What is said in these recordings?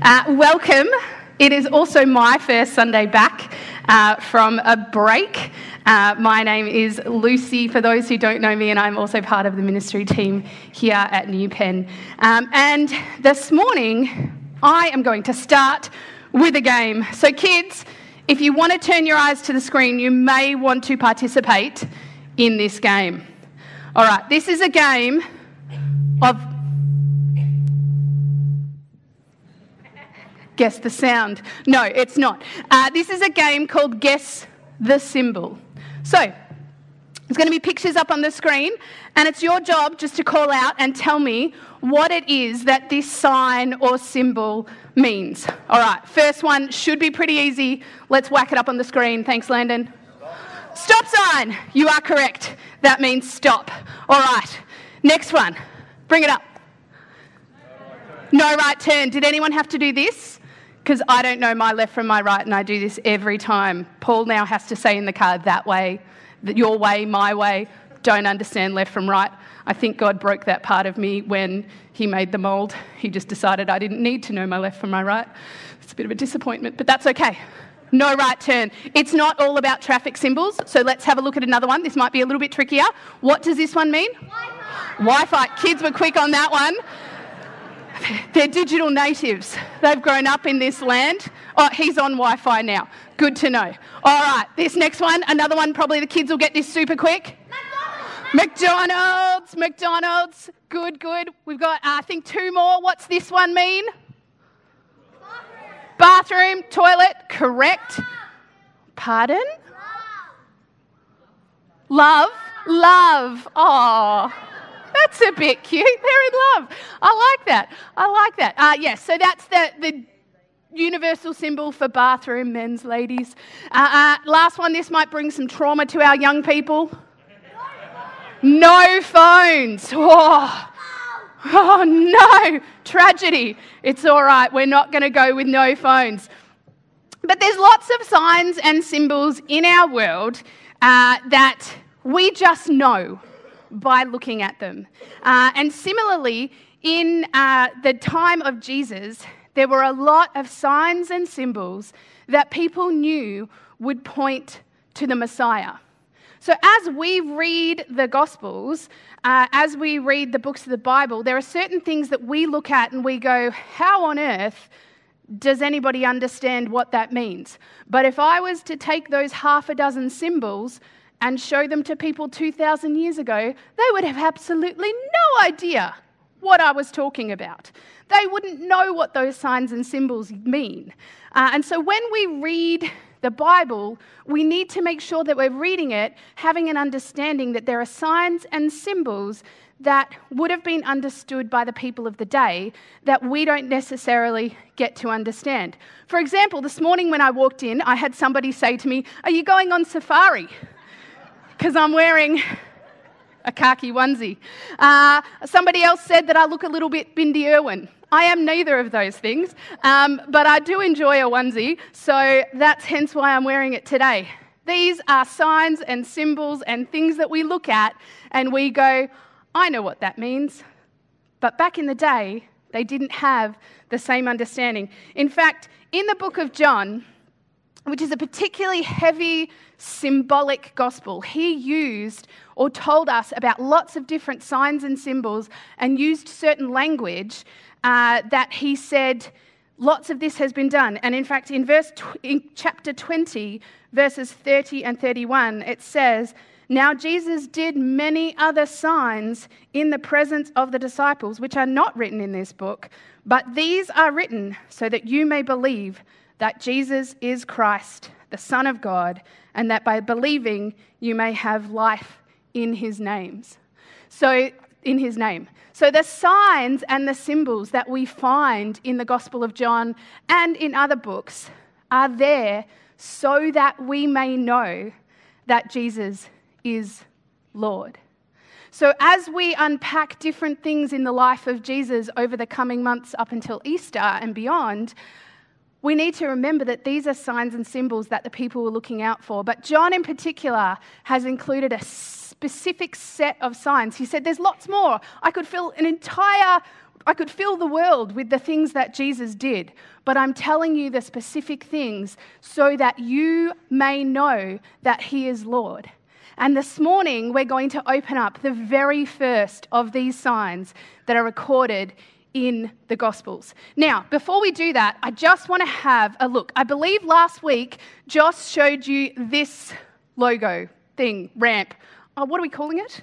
Uh, welcome. It is also my first Sunday back uh, from a break. Uh, my name is Lucy, for those who don't know me, and I'm also part of the ministry team here at New Pen. Um, and this morning, I am going to start with a game. So, kids, if you want to turn your eyes to the screen, you may want to participate in this game. All right, this is a game of Guess the sound. No, it's not. Uh, this is a game called Guess the Symbol. So, there's going to be pictures up on the screen, and it's your job just to call out and tell me what it is that this sign or symbol means. All right, first one should be pretty easy. Let's whack it up on the screen. Thanks, Landon. Stop sign. You are correct. That means stop. All right, next one. Bring it up. No right turn. Did anyone have to do this? Because I don't know my left from my right, and I do this every time. Paul now has to say in the car, that way, your way, my way, don't understand left from right. I think God broke that part of me when He made the mould. He just decided I didn't need to know my left from my right. It's a bit of a disappointment, but that's okay. No right turn. It's not all about traffic symbols, so let's have a look at another one. This might be a little bit trickier. What does this one mean? Wi Fi. Kids were quick on that one. They're digital natives. They've grown up in this land. Oh, he's on Wi Fi now. Good to know. All right, this next one, another one, probably the kids will get this super quick. McDonald's, McDonald's. Good, good. We've got, uh, I think, two more. What's this one mean? Bathroom, Bathroom toilet, correct. Pardon? Love, love. Oh. That's a bit cute. They're in love. I like that. I like that. Uh, yes, so that's the, the universal symbol for bathroom, men's, ladies. Uh, uh, last one, this might bring some trauma to our young people. No phones. Oh, oh no, tragedy. It's all right. We're not going to go with no phones. But there's lots of signs and symbols in our world uh, that we just know by looking at them. Uh, and similarly, in uh, the time of Jesus, there were a lot of signs and symbols that people knew would point to the Messiah. So, as we read the Gospels, uh, as we read the books of the Bible, there are certain things that we look at and we go, How on earth does anybody understand what that means? But if I was to take those half a dozen symbols and show them to people 2,000 years ago, they would have absolutely no idea what I was talking about. They wouldn't know what those signs and symbols mean. Uh, and so when we read the Bible, we need to make sure that we're reading it having an understanding that there are signs and symbols that would have been understood by the people of the day that we don't necessarily get to understand. For example, this morning when I walked in, I had somebody say to me, Are you going on safari? Because I'm wearing a khaki onesie. Uh, somebody else said that I look a little bit Bindi Irwin. I am neither of those things, um, but I do enjoy a onesie, so that's hence why I'm wearing it today. These are signs and symbols and things that we look at and we go, I know what that means. But back in the day, they didn't have the same understanding. In fact, in the book of John, which is a particularly heavy symbolic gospel. He used or told us about lots of different signs and symbols and used certain language uh, that he said, lots of this has been done. And in fact, in verse tw- in chapter 20, verses 30 and 31, it says, now, Jesus did many other signs in the presence of the disciples, which are not written in this book, but these are written so that you may believe that Jesus is Christ, the Son of God, and that by believing you may have life in his names. So, in his name. So, the signs and the symbols that we find in the Gospel of John and in other books are there so that we may know that Jesus is Lord. So, as we unpack different things in the life of Jesus over the coming months up until Easter and beyond, we need to remember that these are signs and symbols that the people were looking out for. But John, in particular, has included a specific set of signs. He said, There's lots more. I could fill an entire I could fill the world with the things that Jesus did, but I'm telling you the specific things so that you may know that He is Lord. And this morning, we're going to open up the very first of these signs that are recorded in the Gospels. Now, before we do that, I just want to have a look. I believe last week, Joss showed you this logo thing, ramp. Oh, what are we calling it?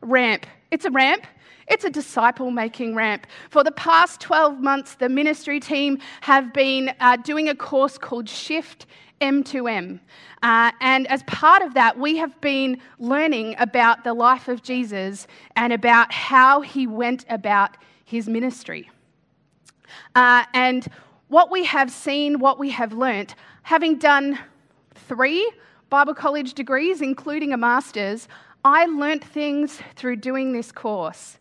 Ramp. It's a ramp. It's a disciple making ramp. For the past 12 months, the ministry team have been uh, doing a course called Shift M2M. Uh, and as part of that, we have been learning about the life of Jesus and about how he went about his ministry. Uh, and what we have seen, what we have learnt, having done three Bible college degrees, including a master's, I learnt things through doing this course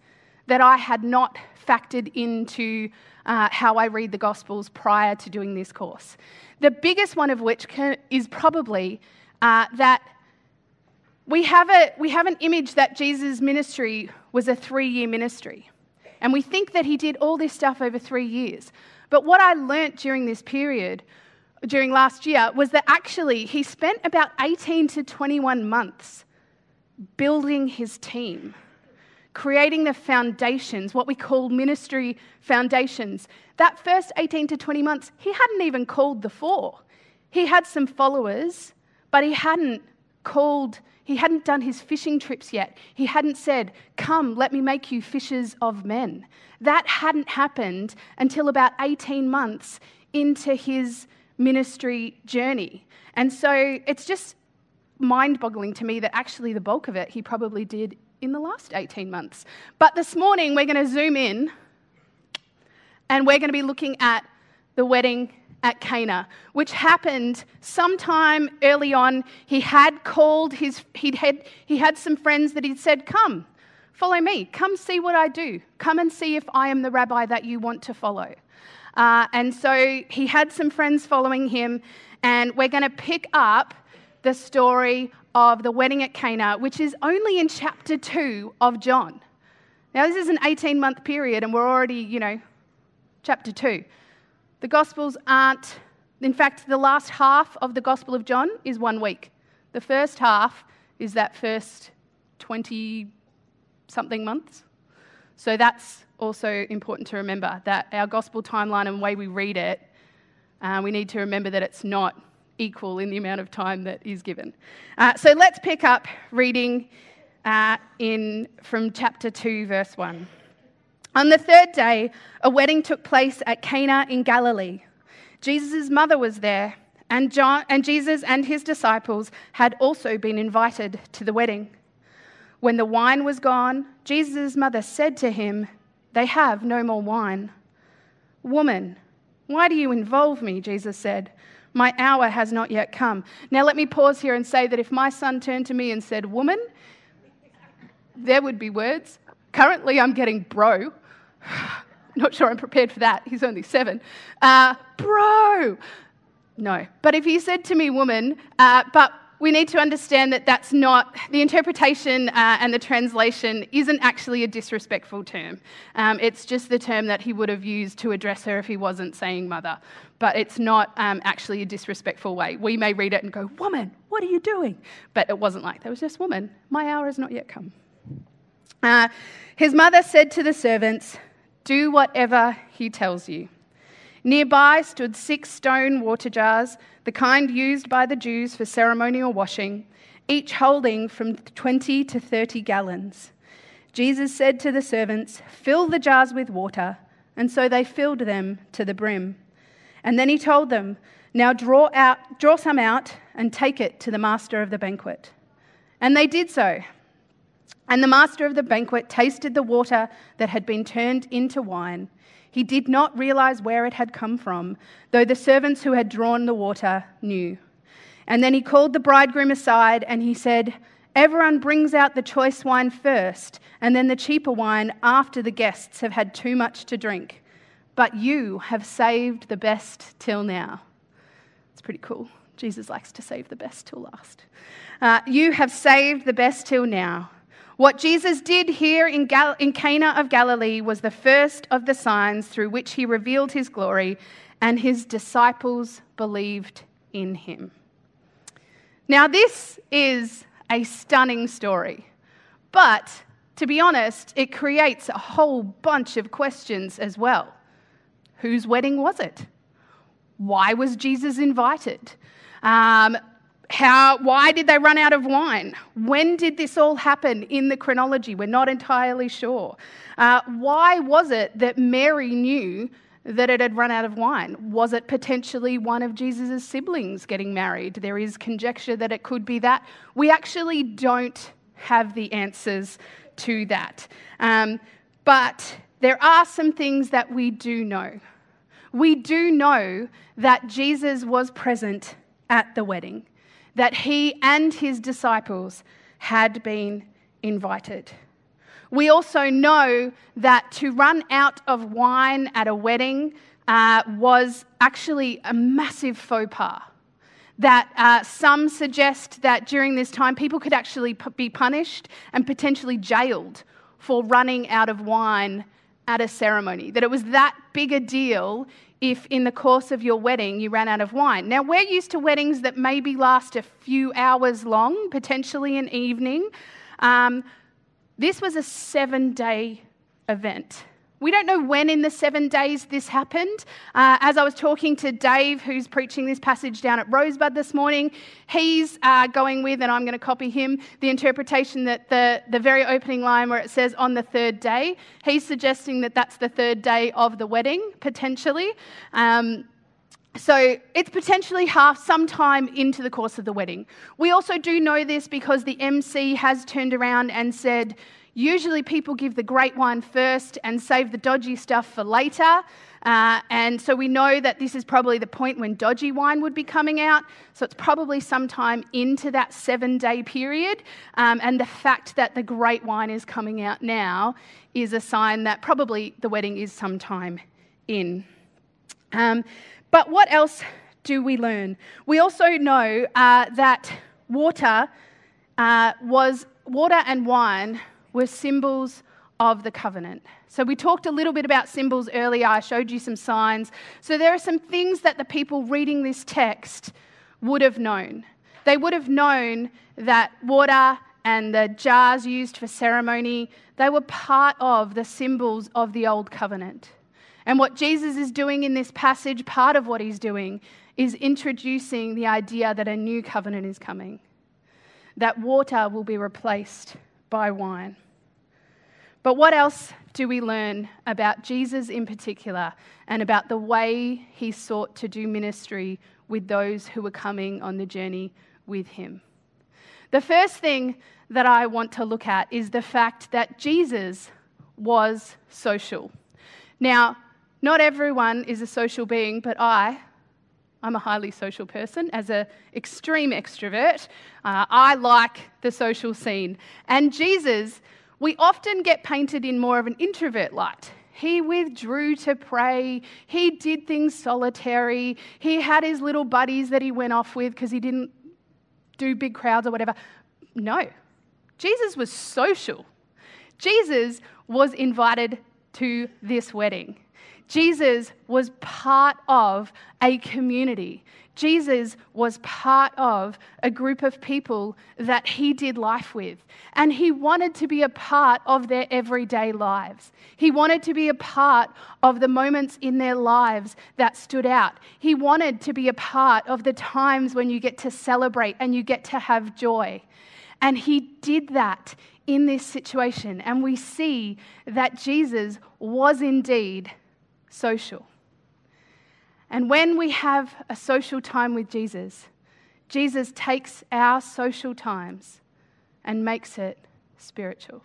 that I had not factored into uh, how I read the Gospels prior to doing this course. The biggest one of which can, is probably uh, that we have, a, we have an image that Jesus' ministry was a three year ministry. And we think that he did all this stuff over three years. But what I learnt during this period, during last year, was that actually he spent about 18 to 21 months building his team creating the foundations, what we call ministry foundations. That first 18 to 20 months, he hadn't even called the four. He had some followers, but he hadn't called, he hadn't done his fishing trips yet. He hadn't said, Come, let me make you fishers of men. That hadn't happened until about 18 months into his ministry journey. And so it's just mind boggling to me that actually the bulk of it he probably did in the last 18 months. But this morning, we're going to zoom in and we're going to be looking at the wedding at Cana, which happened sometime early on. He had called his, he'd had, he had some friends that he'd said, Come, follow me. Come see what I do. Come and see if I am the rabbi that you want to follow. Uh, and so he had some friends following him, and we're going to pick up the story of the wedding at Cana, which is only in chapter 2 of John. Now, this is an 18 month period, and we're already, you know, chapter 2. The Gospels aren't, in fact, the last half of the Gospel of John is one week. The first half is that first 20 something months. So that's also important to remember that our Gospel timeline and way we read it, uh, we need to remember that it's not equal in the amount of time that is given. Uh, so let's pick up reading uh, in, from chapter 2, verse 1. On the third day, a wedding took place at Cana in Galilee. Jesus' mother was there, and, John, and Jesus and his disciples had also been invited to the wedding. When the wine was gone, Jesus' mother said to him, They have no more wine. Woman, why do you involve me? Jesus said. My hour has not yet come. Now, let me pause here and say that if my son turned to me and said, Woman, there would be words. Currently, I'm getting bro. Not sure I'm prepared for that. He's only seven. Uh, bro. No. But if he said to me, woman, uh, but we need to understand that that's not, the interpretation uh, and the translation isn't actually a disrespectful term. Um, it's just the term that he would have used to address her if he wasn't saying mother. But it's not um, actually a disrespectful way. We may read it and go, Woman, what are you doing? But it wasn't like that. It was just, Woman, my hour has not yet come. Uh, his mother said to the servants, Do whatever he tells you. Nearby stood six stone water jars, the kind used by the Jews for ceremonial washing, each holding from 20 to 30 gallons. Jesus said to the servants, Fill the jars with water. And so they filled them to the brim. And then he told them, Now draw, out, draw some out and take it to the master of the banquet. And they did so. And the master of the banquet tasted the water that had been turned into wine. He did not realize where it had come from, though the servants who had drawn the water knew. And then he called the bridegroom aside and he said, Everyone brings out the choice wine first, and then the cheaper wine after the guests have had too much to drink. But you have saved the best till now. It's pretty cool. Jesus likes to save the best till last. Uh, you have saved the best till now. What Jesus did here in, Gal- in Cana of Galilee was the first of the signs through which he revealed his glory, and his disciples believed in him. Now, this is a stunning story, but to be honest, it creates a whole bunch of questions as well. Whose wedding was it? Why was Jesus invited? Um, how, why did they run out of wine? When did this all happen in the chronology? We're not entirely sure. Uh, why was it that Mary knew that it had run out of wine? Was it potentially one of Jesus' siblings getting married? There is conjecture that it could be that. We actually don't have the answers to that. Um, but there are some things that we do know. We do know that Jesus was present at the wedding that he and his disciples had been invited. We also know that to run out of wine at a wedding uh, was actually a massive faux pas. That uh, some suggest that during this time people could actually p- be punished and potentially jailed for running out of wine at a ceremony. That it was that big a deal if in the course of your wedding you ran out of wine. Now, we're used to weddings that maybe last a few hours long, potentially an evening. Um, this was a seven day event. We don't know when in the seven days this happened. Uh, as I was talking to Dave, who's preaching this passage down at Rosebud this morning, he's uh, going with, and I'm going to copy him, the interpretation that the, the very opening line where it says on the third day, he's suggesting that that's the third day of the wedding, potentially. Um, so it's potentially half sometime into the course of the wedding. We also do know this because the MC has turned around and said, Usually, people give the great wine first and save the dodgy stuff for later. Uh, and so we know that this is probably the point when dodgy wine would be coming out. So it's probably sometime into that seven day period. Um, and the fact that the great wine is coming out now is a sign that probably the wedding is sometime in. Um, but what else do we learn? We also know uh, that water uh, was water and wine were symbols of the covenant. So, we talked a little bit about symbols earlier. I showed you some signs. So, there are some things that the people reading this text would have known. They would have known that water and the jars used for ceremony, they were part of the symbols of the old covenant. And what Jesus is doing in this passage, part of what he's doing, is introducing the idea that a new covenant is coming, that water will be replaced by wine. But what else do we learn about Jesus in particular and about the way he sought to do ministry with those who were coming on the journey with him? The first thing that I want to look at is the fact that Jesus was social. Now, not everyone is a social being, but I, I'm a highly social person. As an extreme extrovert, uh, I like the social scene. And Jesus we often get painted in more of an introvert light. He withdrew to pray. He did things solitary. He had his little buddies that he went off with because he didn't do big crowds or whatever. No, Jesus was social. Jesus was invited to this wedding. Jesus was part of a community. Jesus was part of a group of people that he did life with. And he wanted to be a part of their everyday lives. He wanted to be a part of the moments in their lives that stood out. He wanted to be a part of the times when you get to celebrate and you get to have joy. And he did that in this situation. And we see that Jesus was indeed social. And when we have a social time with Jesus, Jesus takes our social times and makes it spiritual.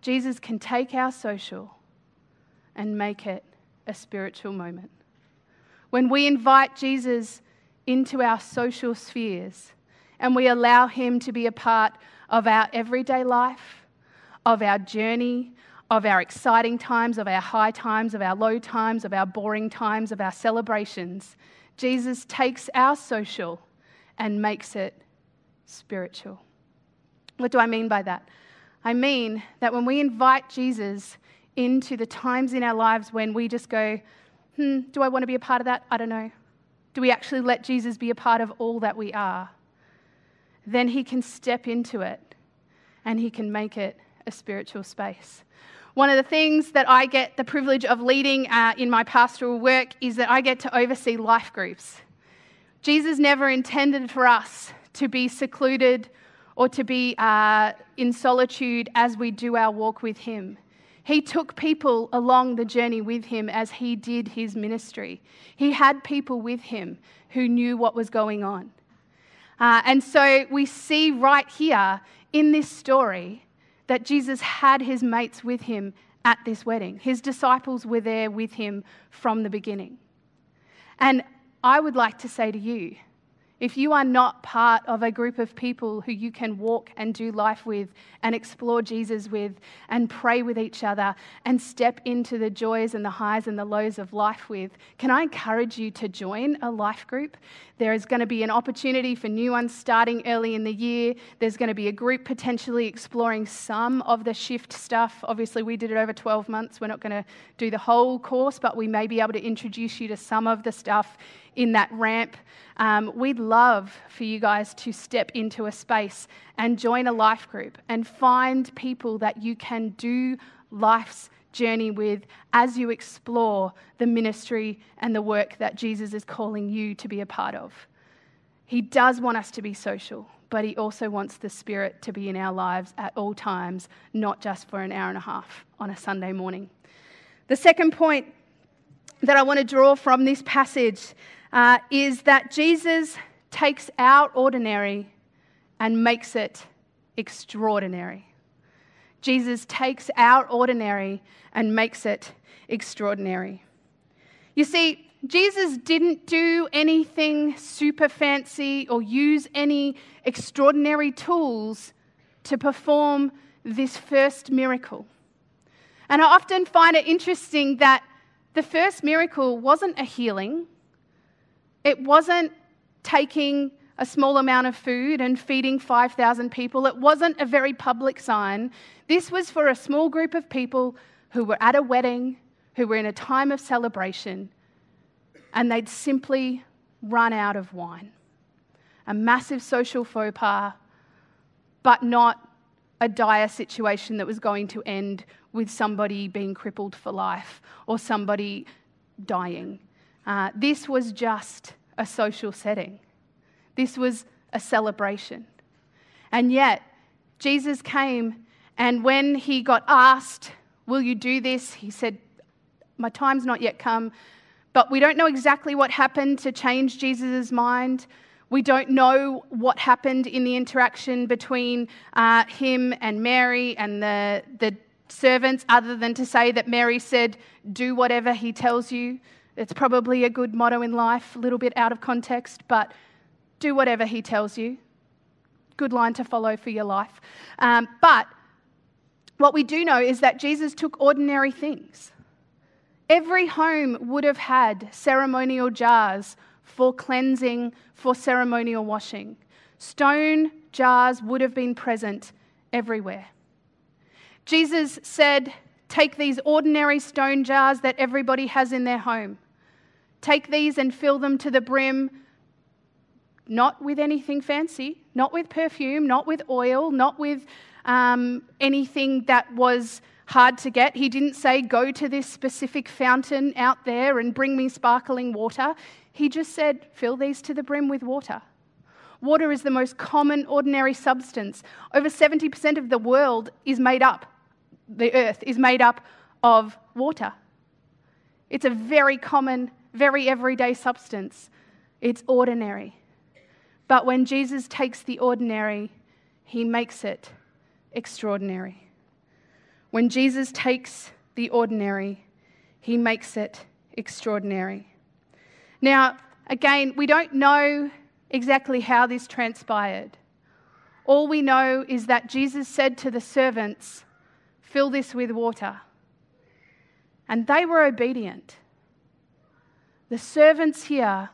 Jesus can take our social and make it a spiritual moment. When we invite Jesus into our social spheres and we allow him to be a part of our everyday life, of our journey, of our exciting times, of our high times, of our low times, of our boring times, of our celebrations, Jesus takes our social and makes it spiritual. What do I mean by that? I mean that when we invite Jesus into the times in our lives when we just go, hmm, do I want to be a part of that? I don't know. Do we actually let Jesus be a part of all that we are? Then he can step into it and he can make it a spiritual space. One of the things that I get the privilege of leading uh, in my pastoral work is that I get to oversee life groups. Jesus never intended for us to be secluded or to be uh, in solitude as we do our walk with Him. He took people along the journey with him as he did his ministry. He had people with him who knew what was going on. Uh, and so we see right here in this story that Jesus had his mates with him at this wedding. His disciples were there with him from the beginning. And I would like to say to you, if you are not part of a group of people who you can walk and do life with and explore Jesus with and pray with each other and step into the joys and the highs and the lows of life with, can I encourage you to join a life group? There is going to be an opportunity for new ones starting early in the year. There's going to be a group potentially exploring some of the shift stuff. Obviously, we did it over 12 months. We're not going to do the whole course, but we may be able to introduce you to some of the stuff in that ramp. Um, we'd love for you guys to step into a space and join a life group and find people that you can do life's journey with as you explore the ministry and the work that Jesus is calling you to be a part of. He does want us to be social, but He also wants the Spirit to be in our lives at all times, not just for an hour and a half on a Sunday morning. The second point that I want to draw from this passage uh, is that Jesus takes our ordinary and makes it extraordinary. Jesus takes our ordinary and makes it extraordinary. You see, Jesus didn't do anything super fancy or use any extraordinary tools to perform this first miracle. And I often find it interesting that the first miracle wasn't a healing, it wasn't taking a small amount of food and feeding 5,000 people. It wasn't a very public sign. This was for a small group of people who were at a wedding, who were in a time of celebration, and they'd simply run out of wine. A massive social faux pas, but not a dire situation that was going to end with somebody being crippled for life or somebody dying. Uh, this was just a social setting, this was a celebration. And yet, Jesus came, and when he got asked, Will you do this? He said, My time's not yet come. But we don't know exactly what happened to change Jesus' mind. We don't know what happened in the interaction between uh, him and Mary and the, the servants, other than to say that Mary said, Do whatever he tells you. It's probably a good motto in life, a little bit out of context, but do whatever he tells you. Good line to follow for your life. Um, but what we do know is that Jesus took ordinary things. Every home would have had ceremonial jars for cleansing, for ceremonial washing. Stone jars would have been present everywhere. Jesus said, Take these ordinary stone jars that everybody has in their home. Take these and fill them to the brim, not with anything fancy, not with perfume, not with oil, not with um, anything that was hard to get. He didn't say, Go to this specific fountain out there and bring me sparkling water. He just said, Fill these to the brim with water. Water is the most common, ordinary substance. Over 70% of the world is made up, the earth is made up of water. It's a very common, very everyday substance. It's ordinary. But when Jesus takes the ordinary, he makes it extraordinary. When Jesus takes the ordinary, he makes it extraordinary. Now, again, we don't know exactly how this transpired. All we know is that Jesus said to the servants, Fill this with water. And they were obedient. The servants here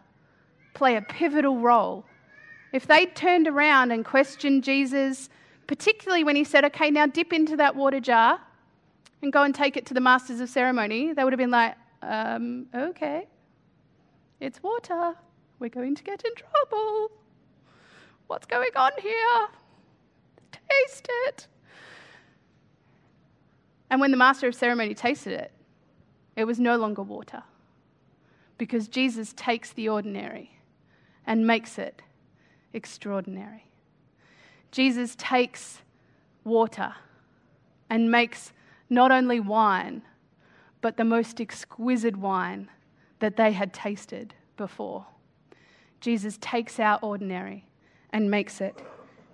play a pivotal role. If they turned around and questioned Jesus, particularly when he said, Okay, now dip into that water jar and go and take it to the masters of ceremony, they would have been like, um, Okay, it's water. We're going to get in trouble. What's going on here? Taste it. And when the master of ceremony tasted it, it was no longer water because Jesus takes the ordinary and makes it extraordinary. Jesus takes water and makes not only wine, but the most exquisite wine that they had tasted before. Jesus takes our ordinary and makes it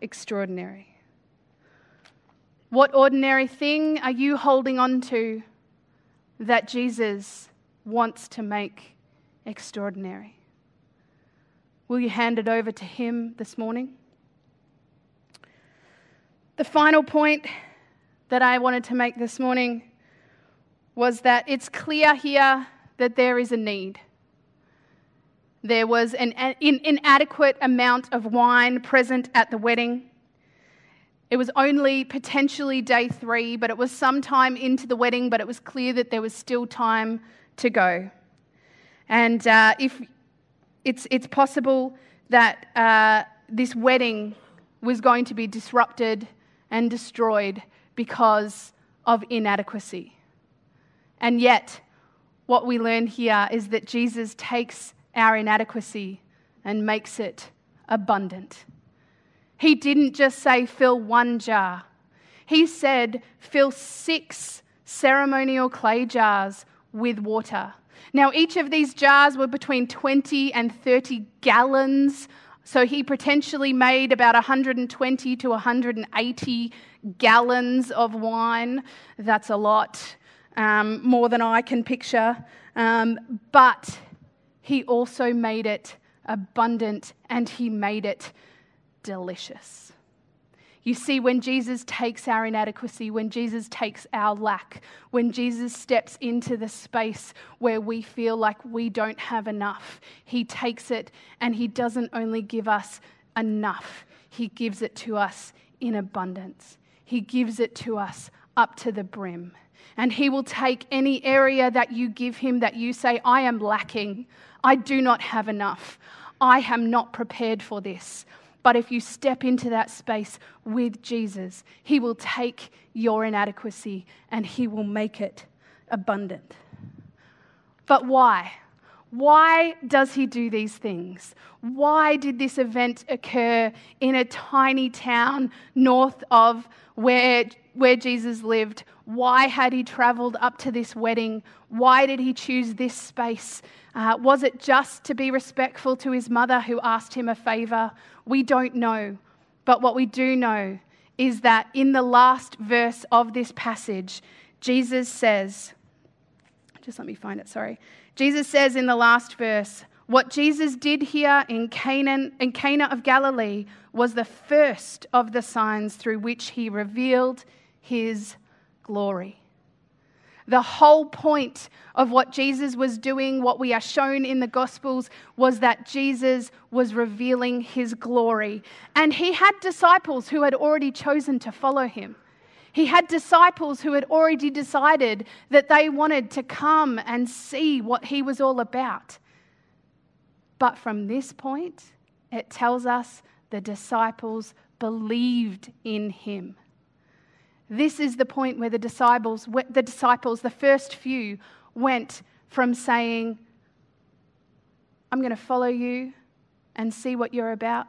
extraordinary. What ordinary thing are you holding on to that Jesus wants to make extraordinary? Will you hand it over to Him this morning? The final point that I wanted to make this morning was that it's clear here that there is a need. There was an inadequate amount of wine present at the wedding. It was only potentially day three, but it was sometime into the wedding, but it was clear that there was still time to go. And uh, if it's, it's possible that uh, this wedding was going to be disrupted and destroyed because of inadequacy. And yet, what we learn here is that Jesus takes our inadequacy and makes it abundant. He didn't just say, fill one jar. He said, fill six ceremonial clay jars with water. Now, each of these jars were between 20 and 30 gallons. So he potentially made about 120 to 180 gallons of wine. That's a lot, um, more than I can picture. Um, but he also made it abundant and he made it delicious. You see, when Jesus takes our inadequacy, when Jesus takes our lack, when Jesus steps into the space where we feel like we don't have enough, he takes it and he doesn't only give us enough, he gives it to us in abundance. He gives it to us up to the brim. And he will take any area that you give him that you say, I am lacking, I do not have enough, I am not prepared for this. But if you step into that space with Jesus, He will take your inadequacy and He will make it abundant. But why? Why does he do these things? Why did this event occur in a tiny town north of where, where Jesus lived? Why had he traveled up to this wedding? Why did he choose this space? Uh, was it just to be respectful to his mother who asked him a favor? We don't know. But what we do know is that in the last verse of this passage, Jesus says, just let me find it, sorry. Jesus says in the last verse, what Jesus did here in Canaan, in Cana of Galilee was the first of the signs through which he revealed his glory. The whole point of what Jesus was doing, what we are shown in the Gospels, was that Jesus was revealing his glory. And he had disciples who had already chosen to follow him. He had disciples who had already decided that they wanted to come and see what he was all about. But from this point, it tells us the disciples believed in him. This is the point where the disciples, the disciples, the first few, went from saying, I'm going to follow you and see what you're about,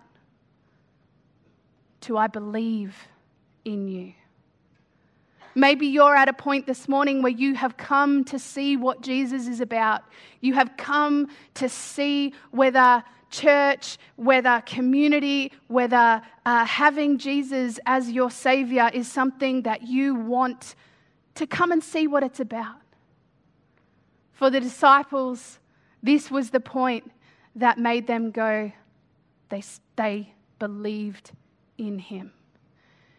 to I believe in you. Maybe you're at a point this morning where you have come to see what Jesus is about. You have come to see whether church, whether community, whether uh, having Jesus as your Savior is something that you want to come and see what it's about. For the disciples, this was the point that made them go, they, they believed in Him.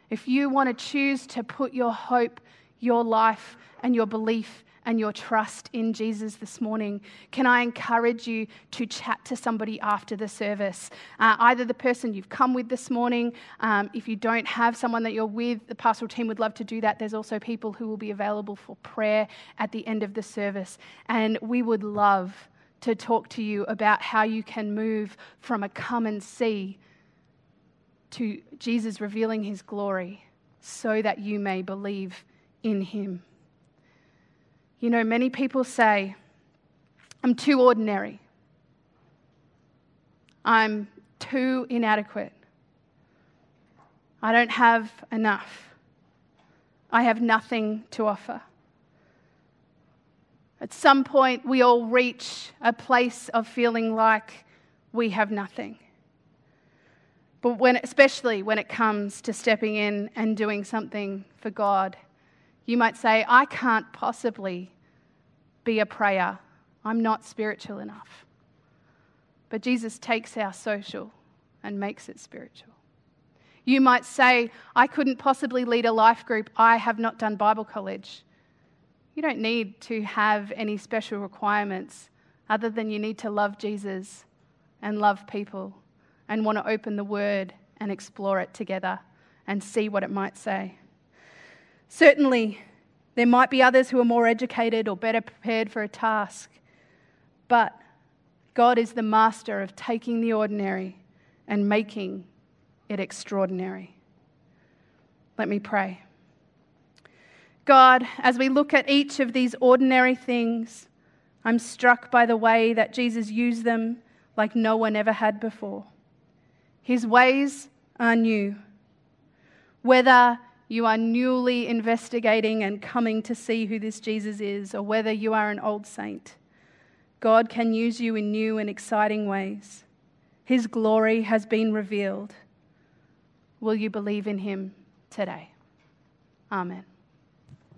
If you want to choose to put your hope, your life, and your belief and your trust in Jesus this morning, can I encourage you to chat to somebody after the service? Uh, either the person you've come with this morning, um, if you don't have someone that you're with, the pastoral team would love to do that. There's also people who will be available for prayer at the end of the service. And we would love to talk to you about how you can move from a come and see to Jesus revealing his glory so that you may believe in him. You know, many people say, I'm too ordinary. I'm too inadequate. I don't have enough. I have nothing to offer. At some point, we all reach a place of feeling like we have nothing. But when, especially when it comes to stepping in and doing something for God you might say, I can't possibly be a prayer. I'm not spiritual enough. But Jesus takes our social and makes it spiritual. You might say, I couldn't possibly lead a life group. I have not done Bible college. You don't need to have any special requirements other than you need to love Jesus and love people and want to open the Word and explore it together and see what it might say. Certainly, there might be others who are more educated or better prepared for a task, but God is the master of taking the ordinary and making it extraordinary. Let me pray. God, as we look at each of these ordinary things, I'm struck by the way that Jesus used them like no one ever had before. His ways are new. Whether you are newly investigating and coming to see who this Jesus is, or whether you are an old saint, God can use you in new and exciting ways. His glory has been revealed. Will you believe in him today? Amen.